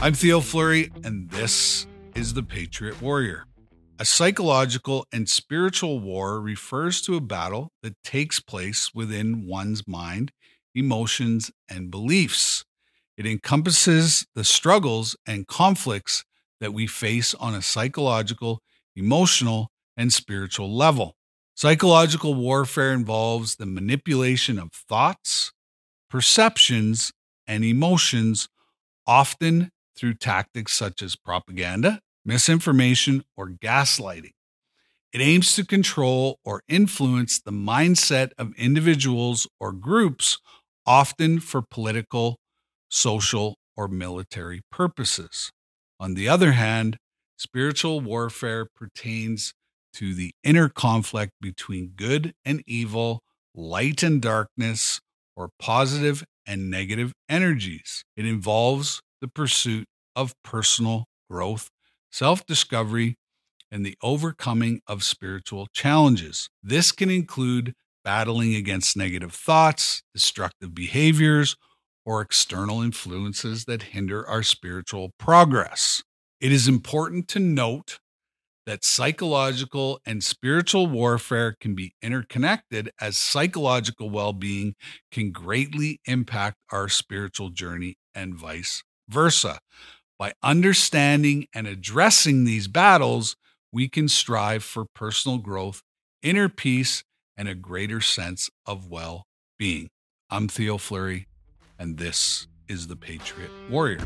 I'm Theo Fleury, and this is The Patriot Warrior. A psychological and spiritual war refers to a battle that takes place within one's mind, emotions, and beliefs. It encompasses the struggles and conflicts that we face on a psychological, emotional, and spiritual level. Psychological warfare involves the manipulation of thoughts, perceptions, and emotions, often through tactics such as propaganda, misinformation, or gaslighting. It aims to control or influence the mindset of individuals or groups, often for political, social, or military purposes. On the other hand, spiritual warfare pertains to the inner conflict between good and evil, light and darkness, or positive and negative energies. It involves the pursuit of personal growth, self discovery, and the overcoming of spiritual challenges. This can include battling against negative thoughts, destructive behaviors, or external influences that hinder our spiritual progress. It is important to note that psychological and spiritual warfare can be interconnected as psychological well being can greatly impact our spiritual journey and vice versa. By understanding and addressing these battles, we can strive for personal growth, inner peace, and a greater sense of well being. I'm Theo Fleury, and this is the Patriot Warrior.